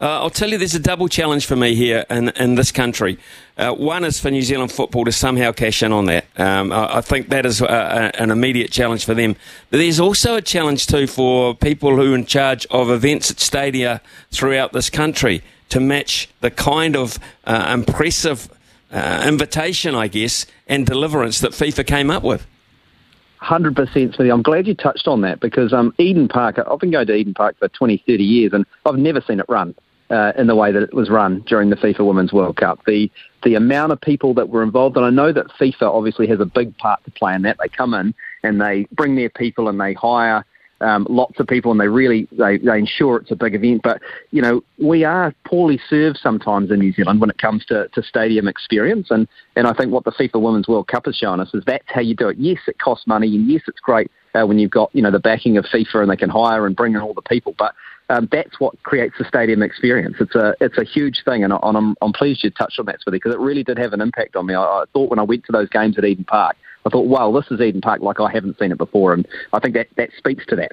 Uh, I'll tell you, there's a double challenge for me here in, in this country. Uh, one is for New Zealand football to somehow cash in on that. Um, I, I, think that is a, a, an immediate challenge for them. But there's also a challenge, too, for people who are in charge of events at stadia throughout this country to match the kind of uh, impressive uh, invitation, I guess, and deliverance that FIFA came up with. Hundred percent, Smithy. I'm glad you touched on that because um, Eden Park. I've been going to Eden Park for 20, 30 years, and I've never seen it run uh, in the way that it was run during the FIFA Women's World Cup. The the amount of people that were involved, and I know that FIFA obviously has a big part to play in that. They come in and they bring their people and they hire um, lots of people and they really they, they ensure it's a big event. But you know we are poorly served sometimes in New Zealand when it comes to, to stadium experience, and and I think what the FIFA Women's World Cup has shown us is that's how you do it. Yes, it costs money, and yes, it's great uh, when you've got you know the backing of FIFA and they can hire and bring in all the people, but um, that's what creates the stadium experience. It's a it's a huge thing, and, I'm, I'm pleased you touched on that, Smithy, because it really did have an impact on me. I, I, thought when I went to those games at Eden Park, I thought, wow, this is Eden Park like I haven't seen it before, and I think that that speaks to that.